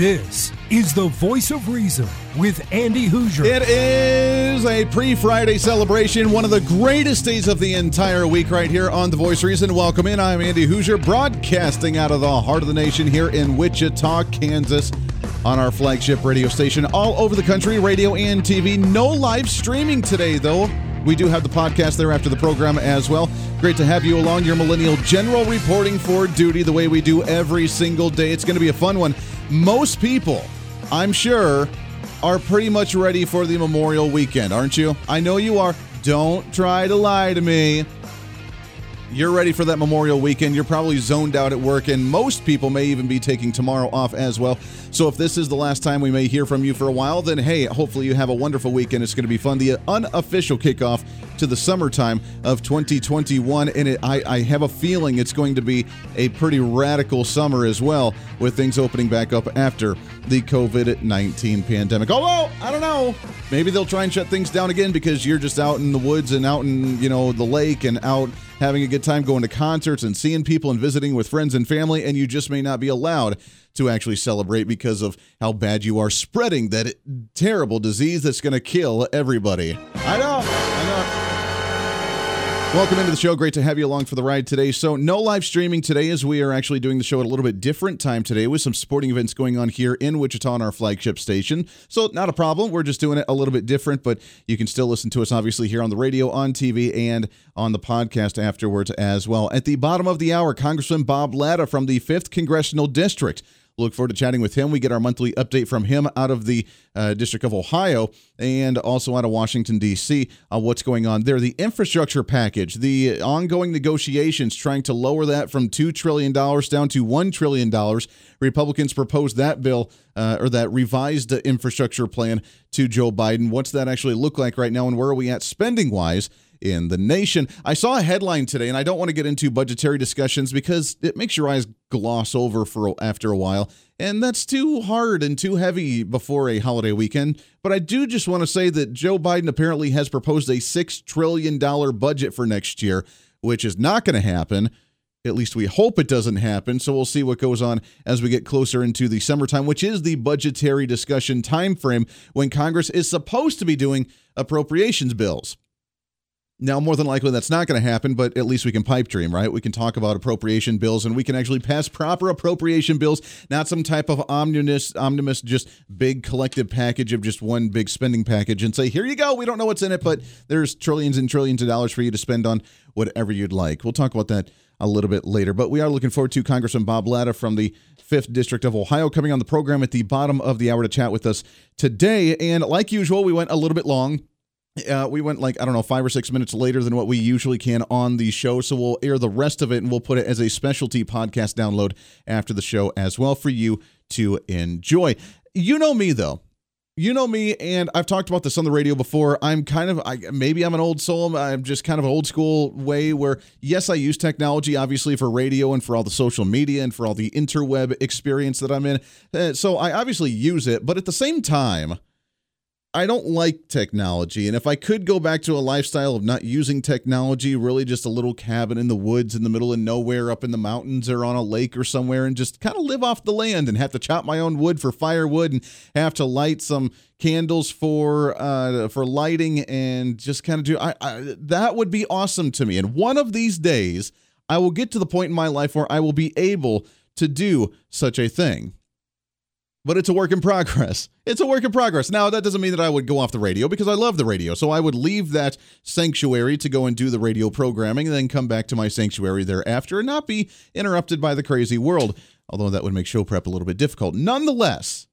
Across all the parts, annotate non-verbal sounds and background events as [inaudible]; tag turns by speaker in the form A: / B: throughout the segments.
A: This is the voice of reason with Andy Hooser.
B: It is a pre Friday celebration, one of the greatest days of the entire week, right here on The Voice of Reason. Welcome in. I'm Andy Hooser, broadcasting out of the heart of the nation here in Wichita, Kansas, on our flagship radio station all over the country, radio and TV. No live streaming today, though. We do have the podcast there after the program as well. Great to have you along, your Millennial General reporting for duty the way we do every single day. It's going to be a fun one. Most people, I'm sure, are pretty much ready for the Memorial weekend, aren't you? I know you are. Don't try to lie to me. You're ready for that Memorial weekend. You're probably zoned out at work, and most people may even be taking tomorrow off as well. So, if this is the last time we may hear from you for a while, then hey, hopefully you have a wonderful weekend. It's going to be fun. The unofficial kickoff to the summertime of 2021, and it, I, I have a feeling it's going to be a pretty radical summer as well, with things opening back up after the COVID 19 pandemic. Although, I don't know, maybe they'll try and shut things down again because you're just out in the woods and out in, you know, the lake and out having a good time going to concerts and seeing people and visiting with friends and family, and you just may not be allowed to actually celebrate because of how bad you are spreading that terrible disease that's going to kill everybody. I know. Welcome into the show. Great to have you along for the ride today. So, no live streaming today as we are actually doing the show at a little bit different time today with some sporting events going on here in Wichita on our flagship station. So, not a problem. We're just doing it a little bit different, but you can still listen to us obviously here on the radio, on TV, and on the podcast afterwards as well. At the bottom of the hour, Congressman Bob Latta from the 5th Congressional District Look forward to chatting with him. We get our monthly update from him out of the uh, District of Ohio and also out of Washington, D.C., on what's going on there. The infrastructure package, the ongoing negotiations trying to lower that from $2 trillion down to $1 trillion. Republicans proposed that bill uh, or that revised infrastructure plan to Joe Biden. What's that actually look like right now, and where are we at spending wise? In the nation. I saw a headline today, and I don't want to get into budgetary discussions because it makes your eyes gloss over for after a while, and that's too hard and too heavy before a holiday weekend. But I do just want to say that Joe Biden apparently has proposed a six trillion dollar budget for next year, which is not going to happen. At least we hope it doesn't happen. So we'll see what goes on as we get closer into the summertime, which is the budgetary discussion time frame when Congress is supposed to be doing appropriations bills. Now, more than likely, that's not going to happen, but at least we can pipe dream, right? We can talk about appropriation bills and we can actually pass proper appropriation bills, not some type of omnibus, omnibus, just big collective package of just one big spending package and say, here you go. We don't know what's in it, but there's trillions and trillions of dollars for you to spend on whatever you'd like. We'll talk about that a little bit later, but we are looking forward to Congressman Bob Latta from the 5th District of Ohio coming on the program at the bottom of the hour to chat with us today. And like usual, we went a little bit long uh, we went like I don't know five or six minutes later than what we usually can on the show, so we'll air the rest of it and we'll put it as a specialty podcast download after the show as well for you to enjoy. You know me though, you know me, and I've talked about this on the radio before. I'm kind of I, maybe I'm an old soul. I'm just kind of an old school way where yes, I use technology obviously for radio and for all the social media and for all the interweb experience that I'm in. Uh, so I obviously use it, but at the same time. I don't like technology. And if I could go back to a lifestyle of not using technology, really just a little cabin in the woods in the middle of nowhere up in the mountains or on a lake or somewhere and just kind of live off the land and have to chop my own wood for firewood and have to light some candles for uh, for lighting and just kind of do I, I that would be awesome to me. And one of these days I will get to the point in my life where I will be able to do such a thing but it's a work in progress. It's a work in progress. Now, that doesn't mean that I would go off the radio because I love the radio. So I would leave that sanctuary to go and do the radio programming and then come back to my sanctuary thereafter and not be interrupted by the crazy world, although that would make show prep a little bit difficult. Nonetheless,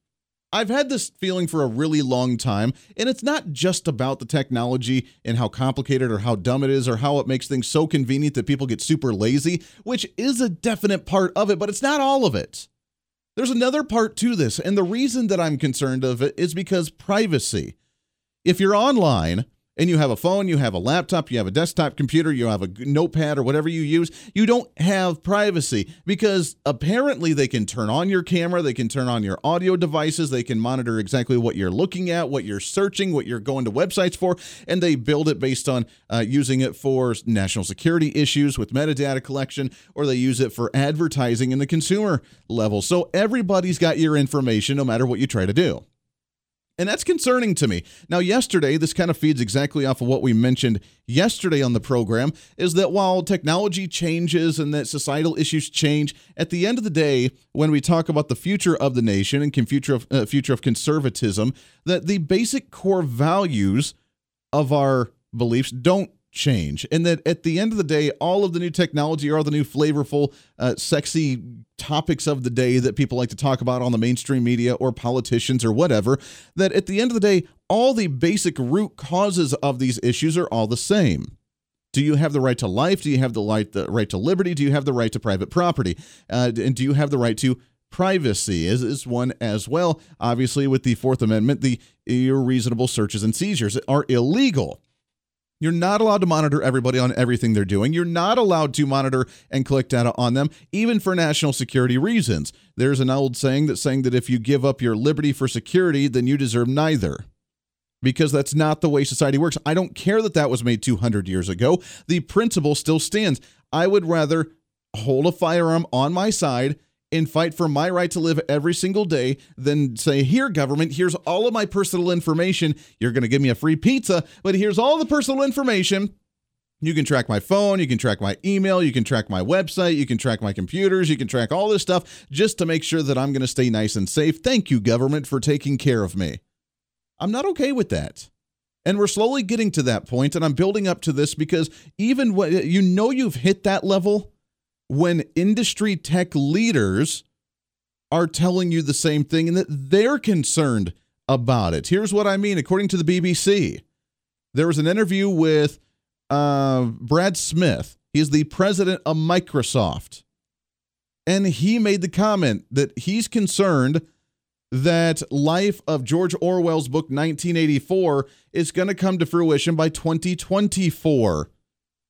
B: I've had this feeling for a really long time, and it's not just about the technology and how complicated or how dumb it is or how it makes things so convenient that people get super lazy, which is a definite part of it, but it's not all of it. There's another part to this, and the reason that I'm concerned of it is because privacy. If you're online and you have a phone, you have a laptop, you have a desktop computer, you have a notepad or whatever you use, you don't have privacy because apparently they can turn on your camera, they can turn on your audio devices, they can monitor exactly what you're looking at, what you're searching, what you're going to websites for, and they build it based on uh, using it for national security issues with metadata collection, or they use it for advertising in the consumer level. So everybody's got your information no matter what you try to do. And that's concerning to me. Now, yesterday, this kind of feeds exactly off of what we mentioned yesterday on the program is that while technology changes and that societal issues change, at the end of the day, when we talk about the future of the nation and future of, uh, future of conservatism, that the basic core values of our beliefs don't change. And that at the end of the day all of the new technology all the new flavorful uh, sexy topics of the day that people like to talk about on the mainstream media or politicians or whatever that at the end of the day all the basic root causes of these issues are all the same. Do you have the right to life? Do you have the right, the right to liberty? Do you have the right to private property? Uh, and do you have the right to privacy? Is, is one as well. Obviously with the fourth amendment the irreasonable searches and seizures are illegal you're not allowed to monitor everybody on everything they're doing. You're not allowed to monitor and collect data on them, even for national security reasons. There's an old saying that's saying that if you give up your liberty for security, then you deserve neither. Because that's not the way society works. I don't care that that was made 200 years ago. The principle still stands. I would rather hold a firearm on my side and fight for my right to live every single day than say, Here, government, here's all of my personal information. You're going to give me a free pizza, but here's all the personal information. You can track my phone, you can track my email, you can track my website, you can track my computers, you can track all this stuff just to make sure that I'm going to stay nice and safe. Thank you, government, for taking care of me. I'm not okay with that. And we're slowly getting to that point, and I'm building up to this because even when you know you've hit that level, when industry tech leaders are telling you the same thing and that they're concerned about it. Here's what I mean. According to the BBC, there was an interview with uh, Brad Smith. He's the president of Microsoft. And he made the comment that he's concerned that life of George Orwell's book 1984 is going to come to fruition by 2024.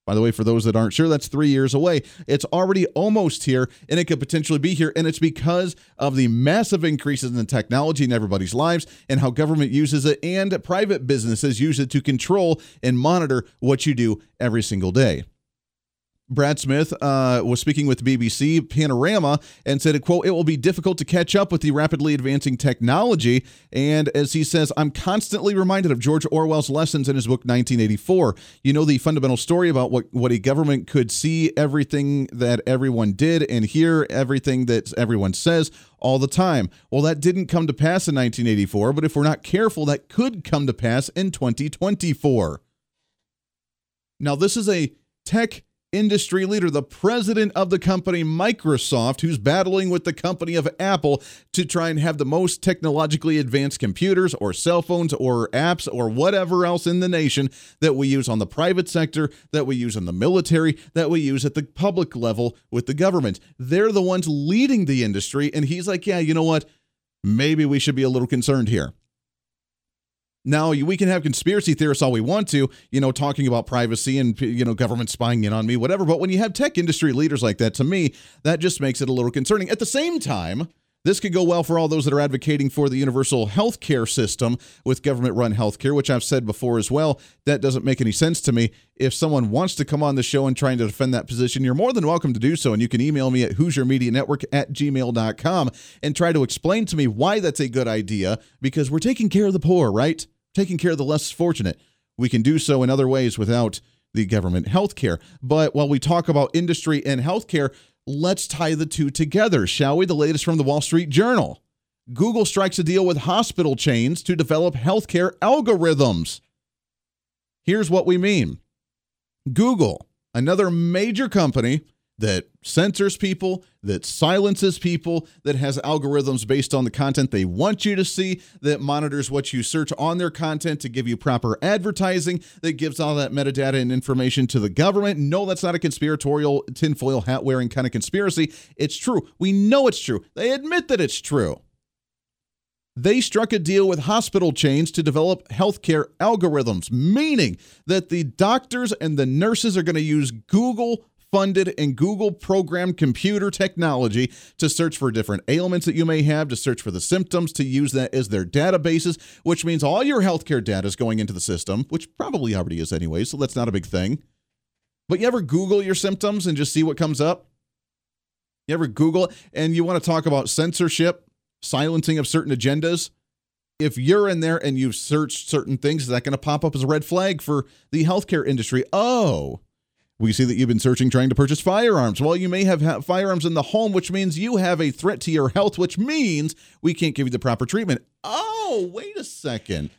B: By the way, for those that aren't sure, that's three years away. It's already almost here, and it could potentially be here. And it's because of the massive increases in technology in everybody's lives and how government uses it and private businesses use it to control and monitor what you do every single day. Brad Smith uh, was speaking with BBC Panorama and said, quote, it will be difficult to catch up with the rapidly advancing technology. And as he says, I'm constantly reminded of George Orwell's lessons in his book 1984. You know the fundamental story about what, what a government could see everything that everyone did and hear everything that everyone says all the time. Well, that didn't come to pass in 1984, but if we're not careful, that could come to pass in 2024. Now, this is a tech industry leader, the president of the company Microsoft, who's battling with the company of Apple to try and have the most technologically advanced computers or cell phones or apps or whatever else in the nation that we use on the private sector, that we use in the military, that we use at the public level with the government. They're the ones leading the industry. And he's like, yeah, you know what? Maybe we should be a little concerned here. Now we can have conspiracy theorists all we want to, you know, talking about privacy and you know government spying in on me, whatever. But when you have tech industry leaders like that, to me, that just makes it a little concerning. At the same time, this could go well for all those that are advocating for the universal health care system with government run health care, which I've said before as well. That doesn't make any sense to me. If someone wants to come on the show and trying to defend that position, you're more than welcome to do so. And you can email me at HooserMediaNetwork at gmail.com and try to explain to me why that's a good idea because we're taking care of the poor, right? Taking care of the less fortunate. We can do so in other ways without the government health care. But while we talk about industry and healthcare, let's tie the two together, shall we? The latest from the Wall Street Journal. Google strikes a deal with hospital chains to develop healthcare algorithms. Here's what we mean Google, another major company, that censors people, that silences people, that has algorithms based on the content they want you to see, that monitors what you search on their content to give you proper advertising, that gives all that metadata and information to the government. No, that's not a conspiratorial tinfoil hat wearing kind of conspiracy. It's true. We know it's true. They admit that it's true. they struck a deal with hospital chains to develop healthcare algorithms, meaning that the doctors and the nurses are going to use Google funded and Google programmed computer technology to search for different ailments that you may have, to search for the symptoms, to use that as their databases, which means all your healthcare data is going into the system, which probably already is anyway, so that's not a big thing. But you ever Google your symptoms and just see what comes up? You ever Google and you want to talk about censorship, silencing of certain agendas? If you're in there and you've searched certain things, is that going to pop up as a red flag for the healthcare industry? Oh, we see that you've been searching trying to purchase firearms. Well, you may have ha- firearms in the home, which means you have a threat to your health, which means we can't give you the proper treatment. Oh, wait a second.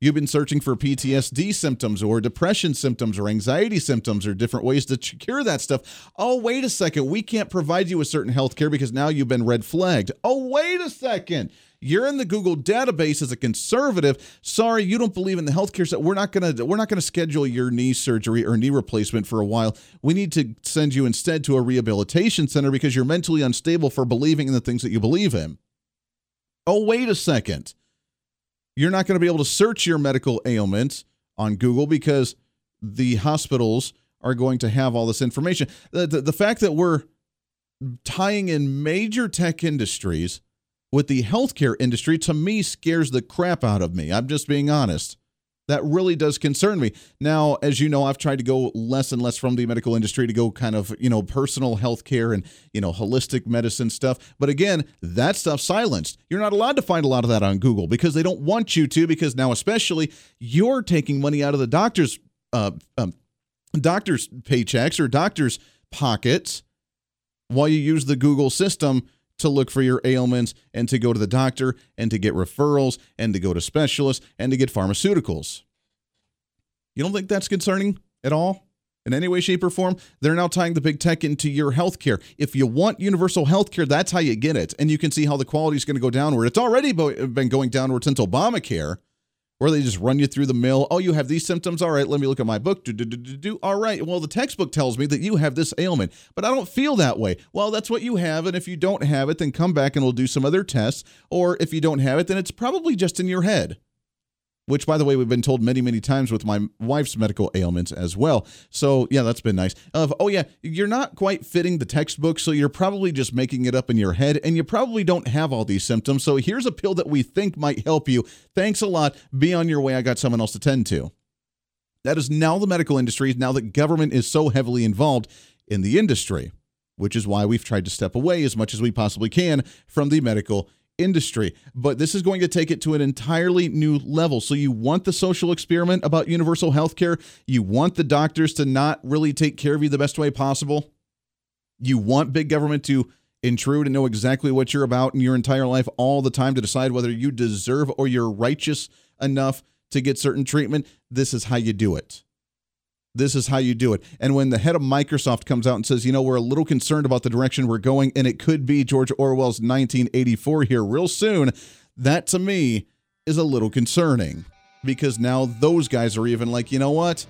B: You've been searching for PTSD symptoms or depression symptoms or anxiety symptoms or different ways to cure that stuff. Oh, wait a second. We can't provide you with certain health care because now you've been red flagged. Oh, wait a second. You're in the Google database as a conservative. Sorry, you don't believe in the healthcare set. We're not gonna we're not gonna schedule your knee surgery or knee replacement for a while. We need to send you instead to a rehabilitation center because you're mentally unstable for believing in the things that you believe in. Oh, wait a second. You're not going to be able to search your medical ailments on Google because the hospitals are going to have all this information. The, the, the fact that we're tying in major tech industries with the healthcare industry to me scares the crap out of me. I'm just being honest. That really does concern me. Now, as you know, I've tried to go less and less from the medical industry to go kind of, you know, personal healthcare and, you know, holistic medicine stuff. But again, that stuff silenced. You're not allowed to find a lot of that on Google because they don't want you to, because now, especially, you're taking money out of the doctor's uh, um, doctor's paychecks or doctor's pockets while you use the Google system to look for your ailments and to go to the doctor and to get referrals and to go to specialists and to get pharmaceuticals. You don't think that's concerning at all? In any way, shape, or form, they're now tying the big tech into your healthcare. If you want universal healthcare, that's how you get it. And you can see how the quality is going to go downward. It's already been going downward since Obamacare where they just run you through the mill. Oh, you have these symptoms. All right, let me look at my book. Do, do, do, do, do. All right. Well, the textbook tells me that you have this ailment, but I don't feel that way. Well, that's what you have. And if you don't have it, then come back and we'll do some other tests. Or if you don't have it, then it's probably just in your head which by the way we've been told many many times with my wife's medical ailments as well. So yeah that's been nice. Of oh yeah you're not quite fitting the textbook so you're probably just making it up in your head and you probably don't have all these symptoms. So here's a pill that we think might help you. Thanks a lot. Be on your way. I got someone else to tend to. That is now the medical industry now that government is so heavily involved in the industry which is why we've tried to step away as much as we possibly can from the medical industry. But this is going to take it to an entirely new level. So you want the social experiment about universal health care? You want the doctors to not really take care of you the best way possible? You want big government to intrude and know exactly what you're about in your entire life all the time to decide whether you deserve or you're righteous enough to get certain treatment? This is how you do it. This is how you do it. And when the head of Microsoft comes out and says, you know, we're a little concerned about the direction we're going, and it could be George Orwell's 1984 here real soon, that to me is a little concerning because now those guys are even like, you know what?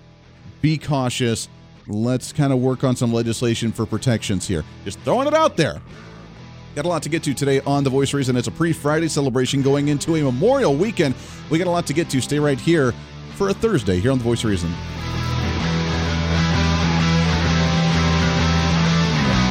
B: Be cautious. Let's kind of work on some legislation for protections here. Just throwing it out there. Got a lot to get to today on The Voice Reason. It's a pre Friday celebration going into a Memorial weekend. We got a lot to get to. Stay right here for a Thursday here on The Voice Reason.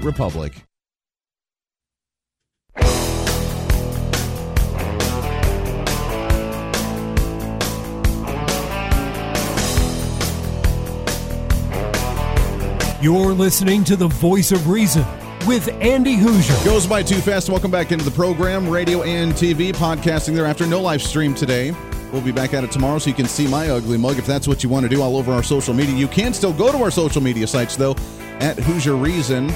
B: republic.
A: You're listening to the voice of reason with Andy Hooser.
B: Goes by too fast. Welcome back into the program, radio and TV, podcasting thereafter. No live stream today. We'll be back at it tomorrow so you can see my ugly mug if that's what you want to do all over our social media. You can still go to our social media sites, though, at Hooser Reason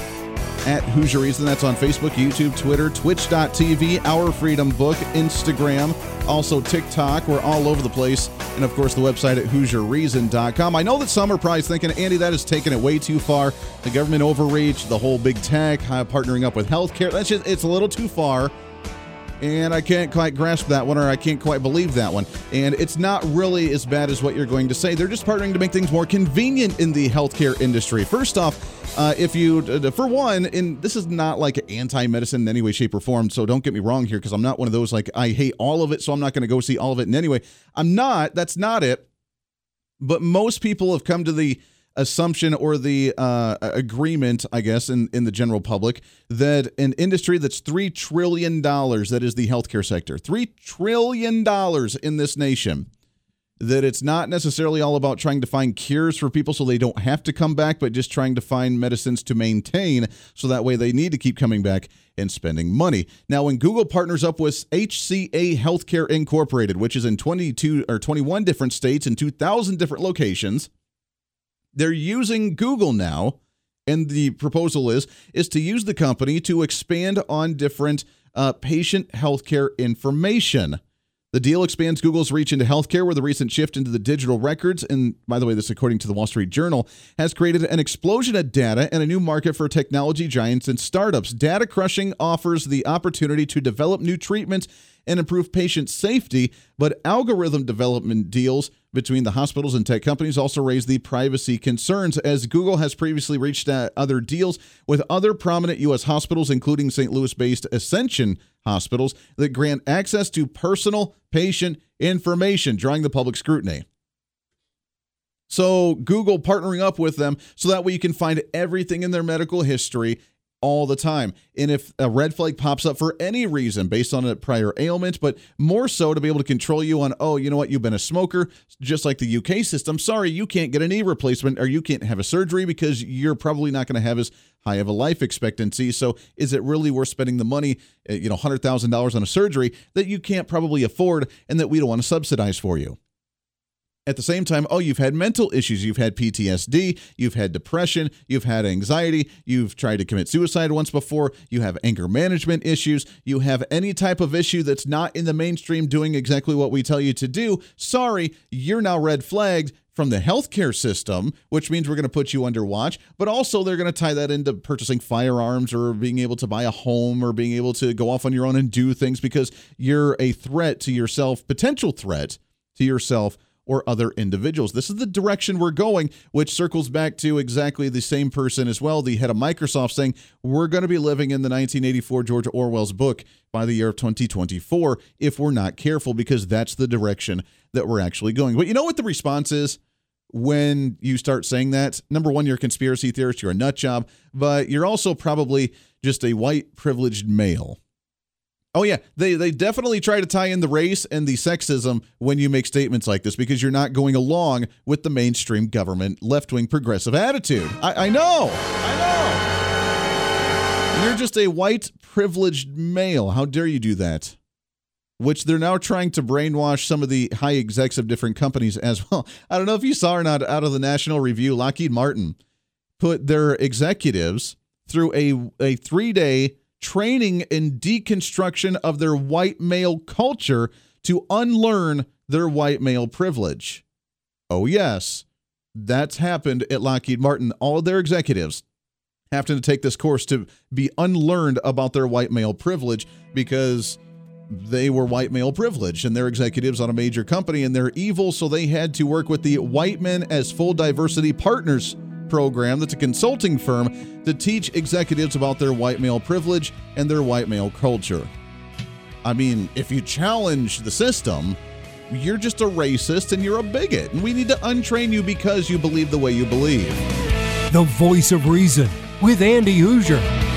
B: at Hooser Reason. That's on Facebook, YouTube, Twitter, Twitch.tv, Our Freedom Book, Instagram, also TikTok. We're all over the place. And of course, the website at HooserReason.com. I know that some are probably thinking, Andy, that is taking it way too far. The government overreach, the whole big tech, uh, partnering up with healthcare. That's just, it's a little too far and I can't quite grasp that one, or I can't quite believe that one. And it's not really as bad as what you're going to say. They're just partnering to make things more convenient in the healthcare industry. First off, uh, if you, uh, for one, and this is not like anti-medicine in any way, shape, or form. So don't get me wrong here, because I'm not one of those like I hate all of it, so I'm not going to go see all of it in any way. I'm not. That's not it. But most people have come to the assumption or the uh, agreement, I guess, in, in the general public that an industry that's $3 trillion, that is the healthcare sector, $3 trillion in this nation, that it's not necessarily all about trying to find cures for people so they don't have to come back, but just trying to find medicines to maintain so that way they need to keep coming back and spending money. Now, when Google partners up with HCA Healthcare Incorporated, which is in 22 or 21 different states and 2,000 different locations, they're using Google now, and the proposal is is to use the company to expand on different uh, patient healthcare information. The deal expands Google's reach into healthcare, where the recent shift into the digital records, and by the way, this according to the Wall Street Journal, has created an explosion of data and a new market for technology giants and startups. Data crushing offers the opportunity to develop new treatments and improve patient safety, but algorithm development deals between the hospitals and tech companies also raise the privacy concerns, as Google has previously reached other deals with other prominent U.S. hospitals, including St. Louis based Ascension hospitals, that grant access to personal patient information, drawing the public scrutiny. So, Google partnering up with them so that way you can find everything in their medical history all the time. And if a red flag pops up for any reason based on a prior ailment, but more so to be able to control you on, oh, you know what, you've been a smoker, just like the UK system. Sorry, you can't get a knee replacement or you can't have a surgery because you're probably not going to have as high of a life expectancy. So is it really worth spending the money, uh, you know, $100,000 on a surgery that you can't probably afford and that we don't want to subsidize for you? At the same time, oh, you've had mental issues. You've had PTSD. You've had depression. You've had anxiety. You've tried to commit suicide once before. You have anger management issues. You have any type of issue that's not in the mainstream doing exactly what we tell you to do. Sorry, you're now red flagged from the healthcare system, which means we're going to put you under watch, but also they're going to tie that into purchasing firearms or being able to buy a home or being able to go off on your own and do things because you're a threat to yourself, potential threat to yourself or other individuals. This is the direction we're going, which circles back to exactly the same person as well, the head of Microsoft, saying we're going to be living in the 1984 George Orwell's book by the year of 2024 if we're not careful, because that's the direction that we're actually going. But you know what the response is? When you start saying that, number one, you're a conspiracy theorist, you're a nut job, but you're also probably just a white privileged male Oh yeah, they they definitely try to tie in the race and the sexism when you make statements like this because you're not going along with the mainstream government left wing progressive attitude. I, I know, I know. You're just a white privileged male. How dare you do that? Which they're now trying to brainwash some of the high execs of different companies as well. [laughs] I don't know if you saw or not out of the National Review, Lockheed Martin put their executives through a, a three day training in deconstruction of their white male culture to unlearn their white male privilege. Oh, yes, that's happened at Lockheed Martin. All of their executives have to take this course to be unlearned about their white male privilege because they were white male privilege and they're executives on a major company and they're evil, so they had to work with the White Men as Full Diversity Partners program that's a consulting firm to teach executives about their white male privilege and their white male culture. I mean, if you challenge the system, you're just a racist and you're a bigot, and we need to untrain you because you believe the way you believe.
A: The voice of reason with Andy Hooser.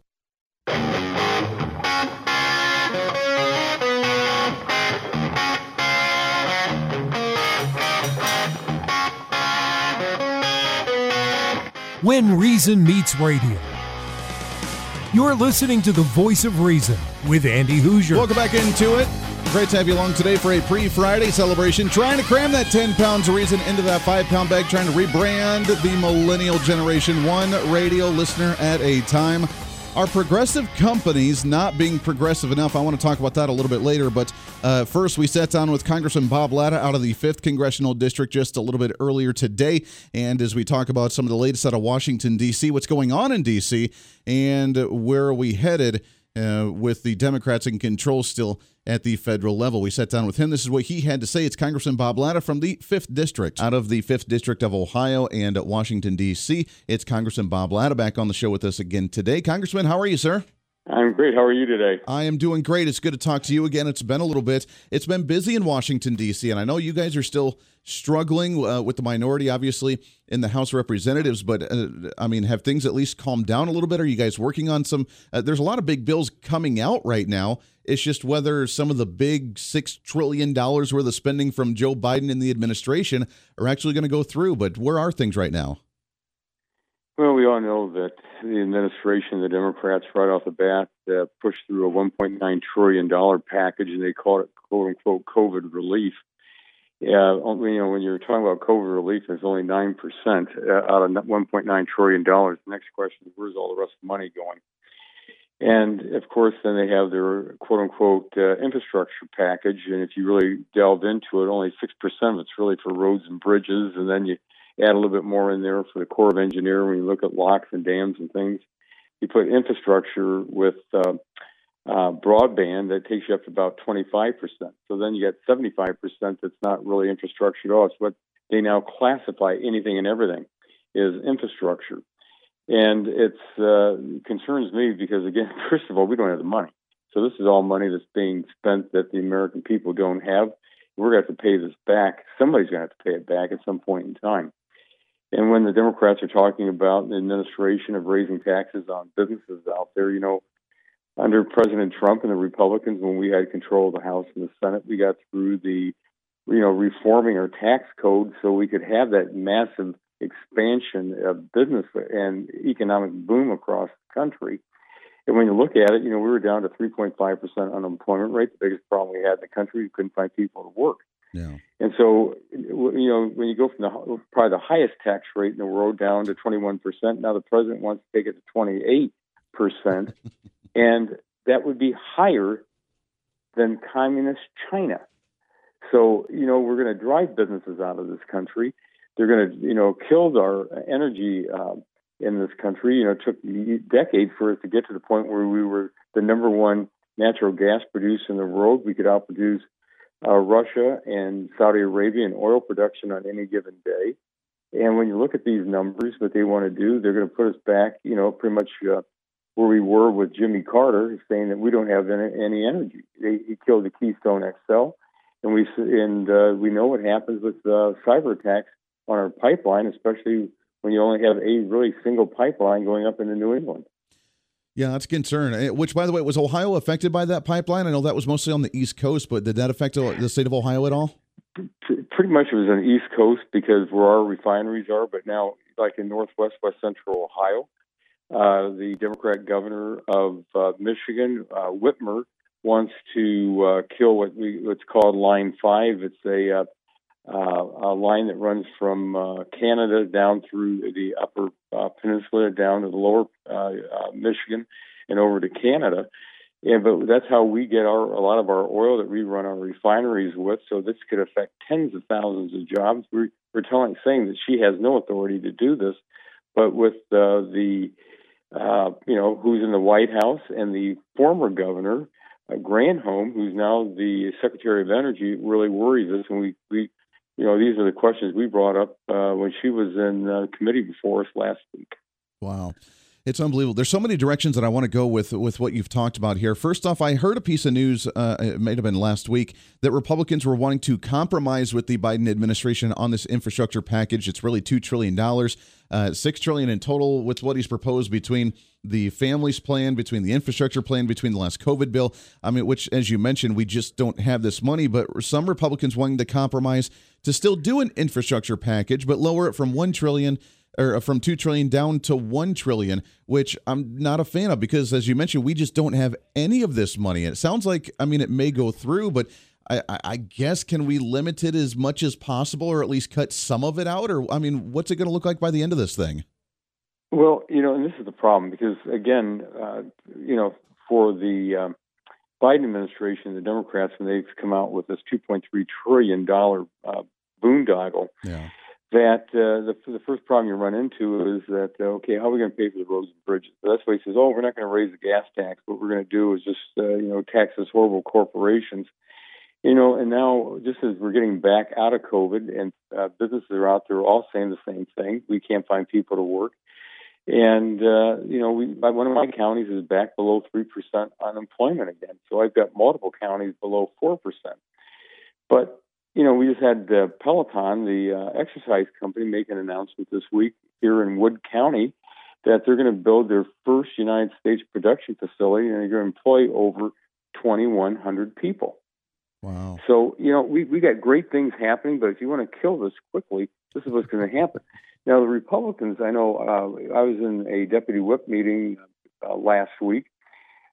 A: When Reason Meets Radio. You're listening to the voice of reason with Andy Hooser.
B: Welcome back into it. Great to have you along today for a pre Friday celebration. Trying to cram that 10 pounds of reason into that 5 pound bag, trying to rebrand the millennial generation one radio listener at a time. Are progressive companies not being progressive enough? I want to talk about that a little bit later. But uh, first, we sat down with Congressman Bob Latta out of the 5th Congressional District just a little bit earlier today. And as we talk about some of the latest out of Washington, D.C., what's going on in D.C., and where are we headed uh, with the Democrats in control still at the federal level. We sat down with him. This is what he had to say. It's Congressman Bob Latta from the 5th District, out of the 5th District of Ohio and Washington, D.C. It's Congressman Bob Latta back on the show with us again today. Congressman, how are you, sir?
C: I'm great. How are you today?
B: I am doing great. It's good to talk to you again. It's been a little bit. It's been busy in Washington, D.C., and I know you guys are still struggling uh, with the minority, obviously, in the House of Representatives. But uh, I mean, have things at least calmed down a little bit? Are you guys working on some? Uh, there's a lot of big bills coming out right now. It's just whether some of the big $6 trillion worth of spending from Joe Biden and the administration are actually going to go through. But where are things right now?
C: Well, we all know that the administration, the Democrats, right off the bat, uh, pushed through a $1.9 trillion package, and they called it "quote unquote" COVID relief. Yeah, you know, when you're talking about COVID relief, there's only nine percent uh, out of 1.9 trillion dollars. The next question is, where's all the rest of the money going? And of course, then they have their quote unquote uh, infrastructure package. And if you really delve into it, only 6% of it's really for roads and bridges. And then you add a little bit more in there for the Corps of Engineer when you look at locks and dams and things. You put infrastructure with uh, uh, broadband that takes you up to about 25%. So then you get 75% that's not really infrastructure at all. It's what they now classify anything and everything is infrastructure. And it uh, concerns me because, again, [laughs] first of all, we don't have the money. So this is all money that's being spent that the American people don't have. We're going to have to pay this back. Somebody's going to have to pay it back at some point in time. And when the Democrats are talking about the administration of raising taxes on businesses out there, you know, under President Trump and the Republicans, when we had control of the House and the Senate, we got through the, you know, reforming our tax code so we could have that massive expansion of business and economic boom across the country. And when you look at it, you know, we were down to 3.5% unemployment rate, the biggest problem we had in the country. We couldn't find people to work.
B: Yeah.
C: And so, you know, when you go from the probably the highest tax rate in the world down to 21%, now the president wants to take it to 28%. [laughs] and that would be higher than communist China. So, you know, we're going to drive businesses out of this country. They're going to, you know, kill our energy uh, in this country. You know, it took decades for us to get to the point where we were the number one natural gas producer in the world. We could outproduce uh, Russia and Saudi Arabia in oil production on any given day. And when you look at these numbers, what they want to do, they're going to put us back, you know, pretty much uh, where we were with Jimmy Carter, saying that we don't have any, any energy. They, he killed the Keystone XL, and we and uh, we know what happens with uh, cyber attacks on our pipeline, especially when you only have a really single pipeline going up into New England.
B: Yeah, that's a concern. Eh, which, by the way, was Ohio affected by that pipeline? I know that was mostly on the East Coast, but did that affect the state of Ohio at all?
C: Pretty much it was on the East Coast because where our refineries are, but now, like in Northwest, West Central Ohio, uh, the Democrat governor of uh, Michigan, uh, Whitmer, wants to uh, kill what we what's called Line Five. It's a uh, a line that runs from uh, Canada down through the upper uh, peninsula down to the lower uh, uh, Michigan and over to Canada. And but that's how we get our a lot of our oil that we run our refineries with. So this could affect tens of thousands of jobs. We're, we're telling saying that she has no authority to do this, but with uh, the uh, you know who's in the White House and the former governor uh, Granholm, who's now the Secretary of Energy, really worries us, and we we you know, these are the questions we brought up uh, when she was in uh, committee before us last week.
B: Wow. It's unbelievable. There's so many directions that I want to go with with what you've talked about here. First off, I heard a piece of news, uh, it may have been last week, that Republicans were wanting to compromise with the Biden administration on this infrastructure package. It's really two trillion dollars, uh, six trillion in total with what he's proposed between the families plan, between the infrastructure plan, between the last COVID bill. I mean, which, as you mentioned, we just don't have this money. But some Republicans wanting to compromise to still do an infrastructure package, but lower it from one trillion or from 2 trillion down to 1 trillion which i'm not a fan of because as you mentioned we just don't have any of this money. It sounds like i mean it may go through but I, I guess can we limit it as much as possible or at least cut some of it out? Or i mean what's it going to look like by the end of this thing?
C: Well you know and this is the problem because again uh, you know for the um, biden administration the democrats when they've come out with this 2.3 trillion dollar uh, boondoggle yeah that uh, the, the first problem you run into is that uh, okay, how are we going to pay for the roads and bridges? So that's why he says, oh, we're not going to raise the gas tax. What we're going to do is just uh, you know tax these horrible corporations. You know, and now just as we're getting back out of COVID and uh, businesses are out there all saying the same thing, we can't find people to work. And uh, you know, we one of my counties is back below three percent unemployment again. So I've got multiple counties below four percent. But you know, we just had uh, Peloton, the uh, exercise company, make an announcement this week here in Wood County that they're going to build their first United States production facility and they're going to employ over 2,100 people.
B: Wow.
C: So, you know, we, we got great things happening, but if you want to kill this quickly, this is what's going to happen. Now, the Republicans, I know uh, I was in a deputy whip meeting uh, last week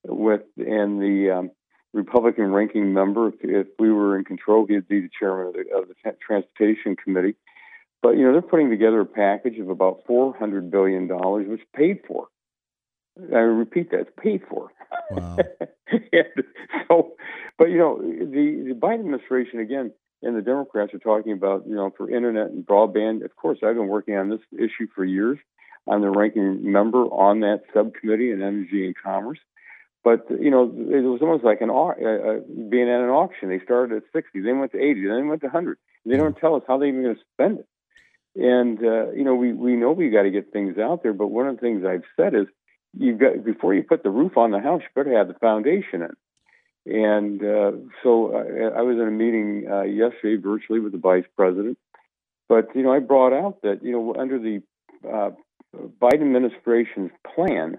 C: with, and the um, Republican ranking member. If, if we were in control, he'd be the chairman of the, of the Transportation Committee. But you know, they're putting together a package of about four hundred billion dollars, which paid for. I repeat that, it's paid for.
B: Wow. [laughs]
C: so, but you know, the, the Biden administration again and the Democrats are talking about you know for internet and broadband. Of course, I've been working on this issue for years. I'm the ranking member on that subcommittee in energy and commerce. But you know, it was almost like an uh, uh, being at an auction. They started at 60, then went to 80, then went to 100. They don't tell us how they're even going to spend it. And uh, you know, we we know we got to get things out there. But one of the things I've said is, you got before you put the roof on the house, you better have the foundation in. And uh, so I, I was in a meeting uh, yesterday virtually with the vice president. But you know, I brought out that you know under the uh, Biden administration's plan,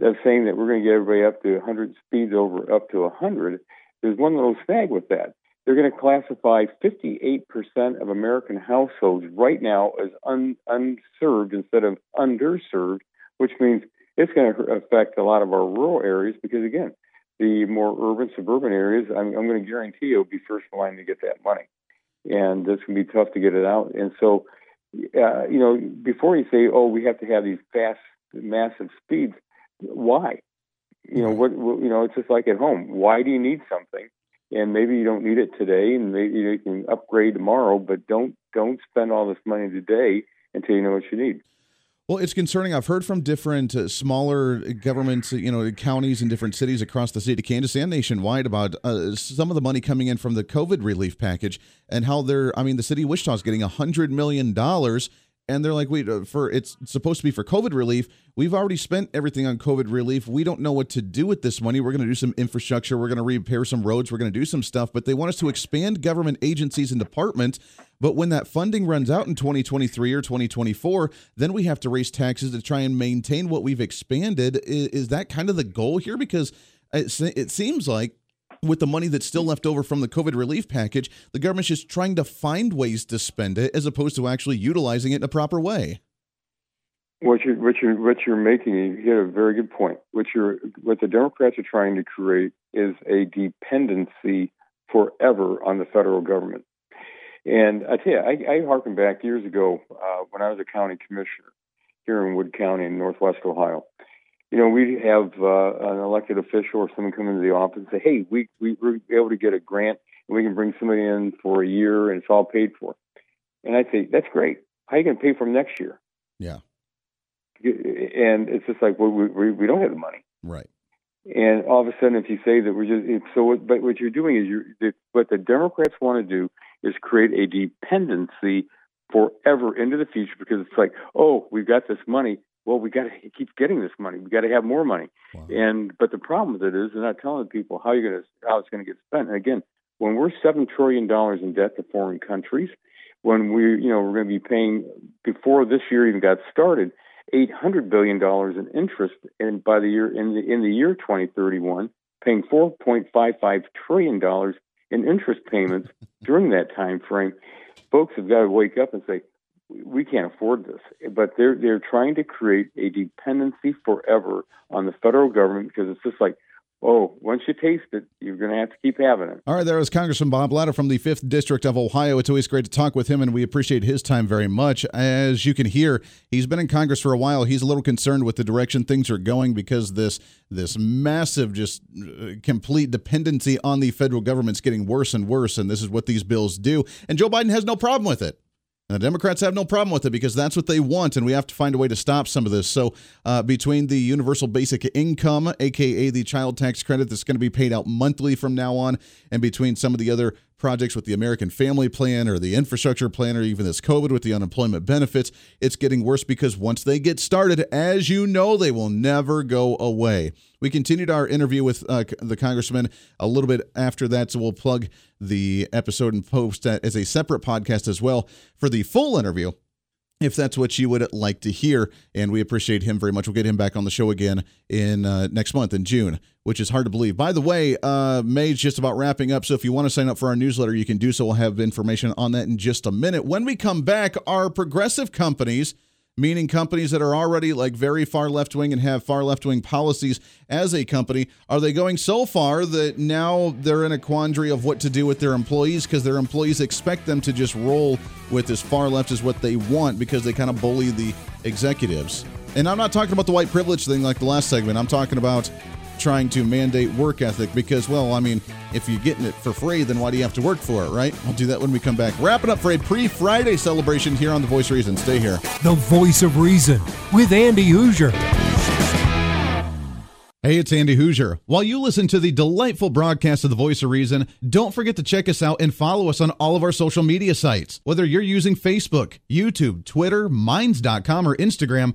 C: of saying that we're going to get everybody up to 100 speeds over up to 100, there's one little snag with that. They're going to classify 58% of American households right now as un, unserved instead of underserved, which means it's going to affect a lot of our rural areas because, again, the more urban, suburban areas, I'm, I'm going to guarantee you'll be first in line to get that money. And it's going to be tough to get it out. And so, uh, you know, before you say, oh, we have to have these fast, massive speeds, why? You know what, what? You know, it's just like at home. Why do you need something? And maybe you don't need it today, and maybe you can upgrade tomorrow. But don't don't spend all this money today until you know what you need.
B: Well, it's concerning. I've heard from different uh, smaller governments, you know, counties and different cities across the state of Kansas and nationwide about uh, some of the money coming in from the COVID relief package and how they're. I mean, the city of Wichita is getting a hundred million dollars and they're like, wait, uh, for it's supposed to be for COVID relief. We've already spent everything on COVID relief. We don't know what to do with this money. We're going to do some infrastructure. We're going to repair some roads. We're going to do some stuff. But they want us to expand government agencies and departments. But when that funding runs out in 2023 or 2024, then we have to raise taxes to try and maintain what we've expanded. Is, that kind of the goal here? Because it, it seems like with the money that's still left over from the COVID relief package, the government's just trying to find ways to spend it as opposed to actually utilizing it in a proper way.
C: What you're, what you're, what you're making, you hit a very good point. What you're, what the Democrats are trying to create is a dependency forever on the federal government. And I tell you, I, I harken back years ago uh, when I was a county commissioner here in Wood County in Northwest Ohio you know, we have uh, an elected official or someone come into the office and say, "Hey, we we were able to get a grant and we can bring somebody in for a year and it's all paid for." And I'd say, "That's great. How are you going to pay for them next year?"
B: Yeah.
C: And it's just like, well, we we, we don't have the money.
B: Right.
C: And all of a sudden, if you say that we're just so, but what you're doing is you're what the Democrats want to do is create a dependency forever into the future because it's like, oh, we've got this money, well, we got to [laughs] keep getting this money. We got to have more money. Wow. And but the problem with it is they're not telling people how you're going to how it's going to get spent. And again, when we're seven trillion dollars in debt to foreign countries, when we you know we're going to be paying before this year even got started, eight hundred billion dollars in interest, and by the year in the in the year 2031, paying 4.55 trillion dollars in interest payments [laughs] during that time frame. Folks have got to wake up and say, we can't afford this. But they're they're trying to create a dependency forever on the federal government because it's just like, oh, once you taste it, you're going to have to keep having it.
B: All right, there is Congressman Bob Latta from the 5th District of Ohio. It's always great to talk with him, and we appreciate his time very much. As you can hear, he's been in Congress for a while. He's a little concerned with the direction things are going because this this massive, just uh, complete dependency on the federal government's getting worse and worse, and this is what these bills do. And Joe Biden has no problem with it. And the Democrats have no problem with it because that's what they want, and we have to find a way to stop some of this. So, uh, between the universal basic income, aka the child tax credit that's going to be paid out monthly from now on, and between some of the other projects with the American Family Plan or the infrastructure plan or even this COVID with the unemployment benefits, it's getting worse because once they get started, as you know, they will never go away. We continued our interview with uh, the congressman a little bit after that, so we'll plug the episode and post that as a separate podcast as well for the full interview if that's what you would like to hear. And we appreciate him very much. We'll get him back on the show again in uh, next month in June, which is hard to believe. By the way, uh, May's just about wrapping up. So if you want to sign up for our newsletter, you can do so. We'll have information on that in just a minute. When we come back, our progressive companies meaning companies that are already like very far left wing and have far left wing policies as a company, are they going so far that now they're in a quandary of what to do with their employees because their employees expect them to just roll with as far left as what they want because they kind of bully the executives? And I'm not talking about the white privilege thing like the last segment. I'm talking about trying to mandate work ethic because, well, I mean, if you're getting it for free, then why do you have to work for it, right? I'll do that when we come back. Wrapping up for a pre Friday celebration here on The Voice of Reason. Stay here.
A: The Voice of Reason with Andy Hooser.
B: Hey, it's Andy Hooser. While you listen to the delightful broadcast of The Voice of Reason, don't forget to check us out and follow us on all of our social media sites. Whether you're using Facebook, YouTube, Twitter, Minds.com, or Instagram,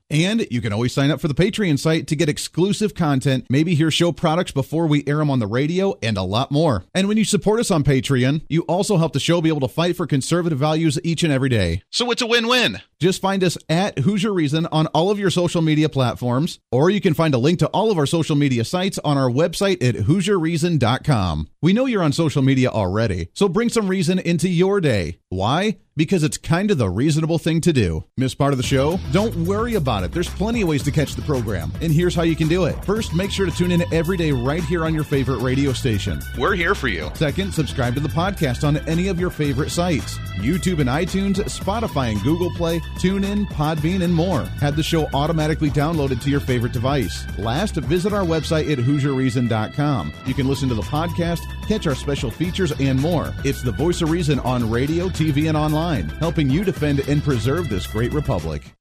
B: And you can always sign up for the Patreon site to get exclusive content, maybe hear show products before we air them on the radio, and a lot more. And when you support us on Patreon, you also help the show be able to fight for conservative values each and every day. So it's a win win. Just find us at Hooser Reason on all of your social media platforms, or you can find a link to all of our social media sites on our website at HooserReason.com. We know you're on social media already, so bring some reason into your day. Why? because it's kind of the reasonable thing to do. Miss part of the show? Don't worry about it. There's plenty of ways to catch the program, and here's how you can do it. First, make sure to tune in every day right here on your favorite radio station. We're here for you. Second, subscribe to the podcast on any of your favorite sites YouTube and iTunes, Spotify and Google Play, TuneIn, Podbean, and more. Have the show automatically downloaded to your favorite device. Last, visit our website at HooserReason.com. You can listen to the podcast, catch our special features, and more. It's the voice of reason on radio, TV, and online helping you defend and preserve this great republic.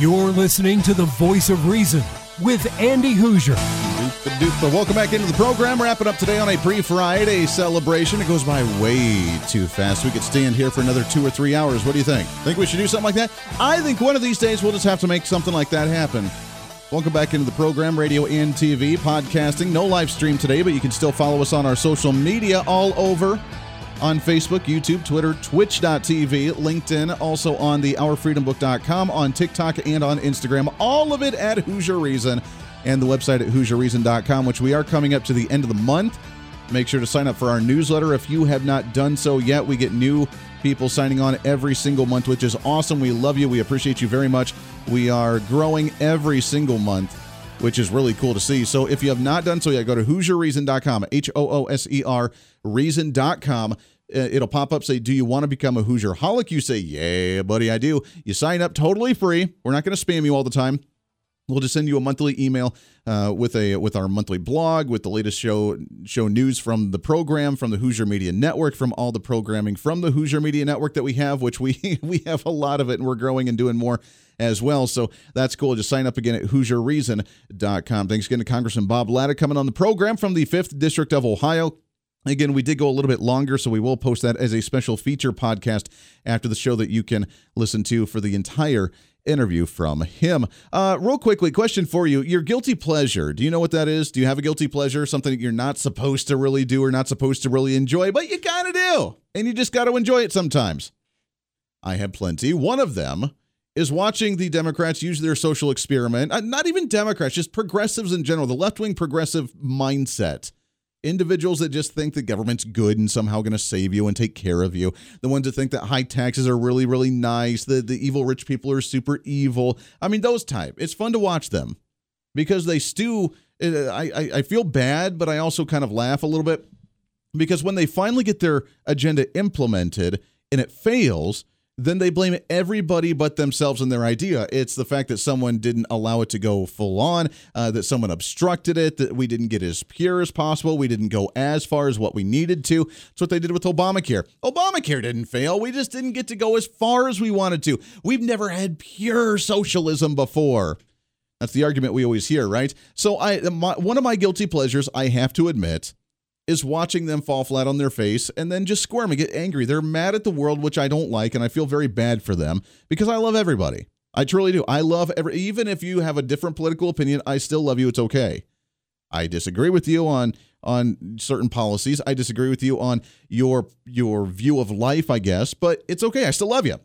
A: You're listening to the voice of reason with Andy Hooser.
B: Welcome back into the program. Wrapping up today on a pre Friday celebration. It goes by way too fast. We could stand here for another two or three hours. What do you think? Think we should do something like that? I think one of these days we'll just have to make something like that happen. Welcome back into the program, radio and TV, podcasting. No live stream today, but you can still follow us on our social media all over on Facebook, YouTube, Twitter, Twitch.tv, LinkedIn, also on the OurFreedomBook.com, on TikTok, and on Instagram. All of it at Hooser Reason and the website at HooserReason.com, which we are coming up to the end of the month. Make sure to sign up for our newsletter if you have not done so yet. We get new people signing on every single month, which is awesome. We love you. We appreciate you very much. We are growing every single month, which is really cool to see. So if you have not done so yet, go to HooserReason.com, H O O S E R reason.com. It'll pop up, say, Do you want to become a Hooser Holic? You say, Yeah, buddy, I do. You sign up totally free. We're not going to spam you all the time. We'll just send you a monthly email uh, with a with our monthly blog, with the latest show show news from the program, from the Hooser Media Network, from all the programming from the Hooser Media Network that we have, which we [laughs] we have a lot of it, and we're growing and doing more as well. So that's cool. Just sign up again at HooserReason.com. Thanks again to Congressman Bob Latta coming on the program from the Fifth District of Ohio. Again, we did go a little bit longer, so we will post that as a special feature podcast after the show that you can listen to for the entire interview from him. Uh, real quickly, question for you: Your guilty pleasure. Do you know what that is? Do you have a guilty pleasure? Something that you're not supposed to really do or not supposed to really enjoy, but you kind of do, and you just got to enjoy it sometimes. I have plenty. One of them is watching the Democrats use their social experiment. Uh, not even Democrats, just progressives in general, the left wing progressive mindset. Individuals that just think the government's good and somehow going to save you and take care of you. The ones that think that high taxes are really really nice the the evil rich people are super evil. I mean those type. It's fun to watch them because they stew uh, i i, I feel bad but i also kind of laugh a little bit because when they finally get their agenda implemented and it fails then they blame everybody but themselves and their idea. It's the fact that someone didn't allow it to go full on, uh, that someone obstructed it, that we didn't get as pure as possible, we didn't go as far as what we needed to. That's what they did with Obamacare. Obamacare didn't fail. We just didn't get to go as far as we wanted to. We've never had pure socialism before. That's the argument we always hear, right? So I my, one of my guilty pleasures, I have to admit, is watching them fall flat on their face and then just squirm and get angry. They're mad at the world, which I don't like, and I feel very bad for them because I love everybody. I truly do. I love every even if you have a different political opinion, I still love you. It's okay. I disagree with you on on certain policies. I disagree with you on your your view of life, I guess, but it's okay. I still love you.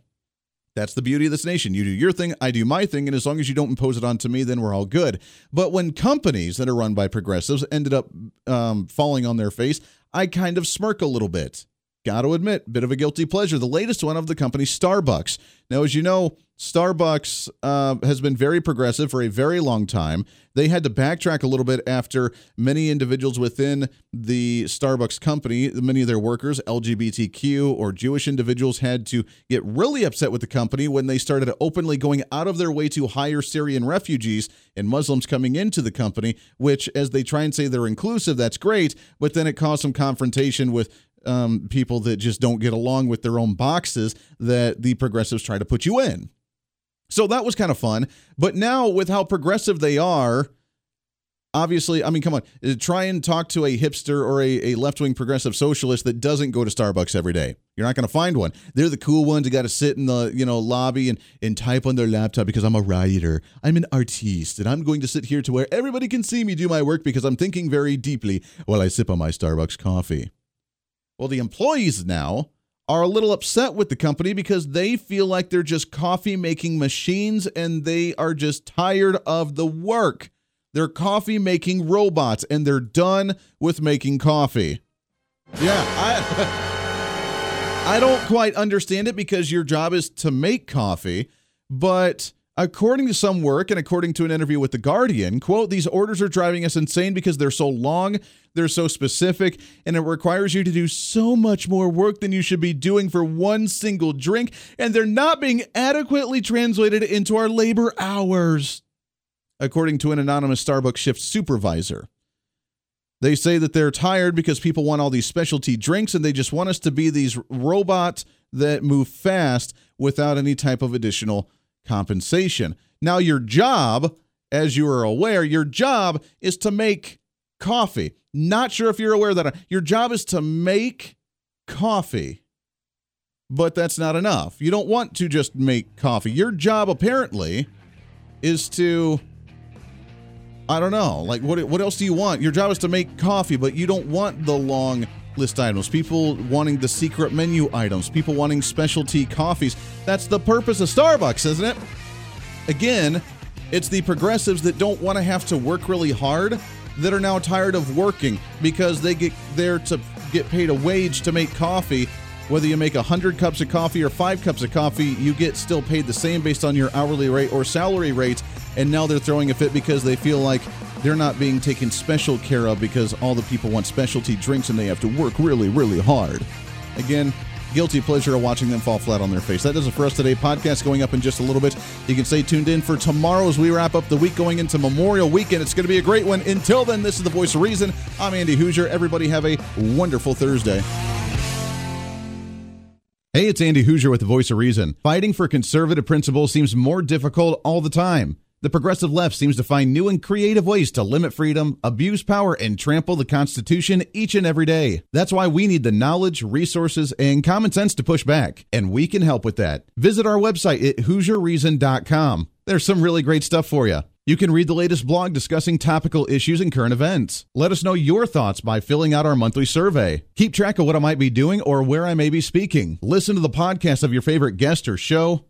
B: That's the beauty of this nation. You do your thing, I do my thing, and as long as you don't impose it onto me, then we're all good. But when companies that are run by progressives ended up um, falling on their face, I kind of smirk a little bit. Got to admit, bit of a guilty pleasure. The latest one of the company Starbucks. Now, as you know, Starbucks uh, has been very progressive for a very long time. They had to backtrack a little bit after many individuals within the Starbucks company, many of their workers, LGBTQ or Jewish individuals, had to get really upset with the company when they started openly going out of their way to hire Syrian refugees and Muslims coming into the company, which, as they try and say they're inclusive, that's great, but then it caused some confrontation with um, people that just don't get along with their own boxes that the progressives try to put you in. So that was kind of fun. But now, with how progressive they are, obviously, I mean, come on, uh, try and talk to a hipster or a, a left wing progressive socialist that doesn't go to Starbucks every day. You're not going to find one. They're the cool ones who got to sit in the you know lobby and, and type on their laptop because I'm a writer. I'm an artiste, and I'm going to sit here to where everybody can see me do my work because I'm thinking very deeply while I sip on my Starbucks coffee. Well, the employees now are a little upset with the company because they feel like they're just coffee making machines and they are just tired of the work. They're coffee making robots and they're done with making coffee. Yeah, I [laughs] I don't quite understand it because your job is to make coffee, but according to some work and according to an interview with the Guardian, quote, these orders are driving us insane because they're so long, they're so specific, and it requires you to do so much more work than you should be doing for one single drink, and they're not being adequately translated into our labor hours according to an anonymous Starbucks shift supervisor. They say that they're tired because people want all these specialty drinks and they just want us to be these robots that move fast without any type of additional compensation. Now, your job, as you are aware, your job is to make coffee. Not sure if you're aware that uh, your job is to make coffee, but that's not enough. You don't want to just make coffee. Your job, apparently, is to I don't know. Like, what what else do you want? Your job is to make coffee, but you don't want the long list items. People wanting the secret menu items. People wanting specialty coffees. That's the purpose of Starbucks, isn't it? Again, it's the progressives that don't want to have to work really hard that are now tired of working because they get there to get paid a wage to make coffee. Whether you make 100 cups of coffee or 5 cups of coffee, you get still paid the same based on your hourly rate or salary rate and now they're throwing a fit because they feel like they're not being taken special care of because all the people want specialty drinks and they have to work really, really hard. Again, guilty pleasure of watching them fall flat on their face. That does it for us today. Podcast going up in just a little bit. You can stay tuned in for tomorrow as we wrap up the week going into Memorial Weekend. It's going to be a great one. Until then, this is the Voice of Reason. I'm Andy Hooser. Everybody have a wonderful Thursday. Hey, it's Andy Hooser with the Voice of Reason. Fighting for conservative principles seems more difficult all the time. The progressive left seems to find new and creative ways to limit freedom, abuse power, and trample the Constitution each and every day. That's why we need the knowledge, resources, and common sense to push back, and we can help with that. Visit our website at HooserReason.com. There's some really great stuff for you. You can read the latest blog discussing topical issues and current events. Let us know your thoughts by filling out our monthly survey. Keep track of what I might be doing or where I may be speaking. Listen to the podcast of your favorite guest or show,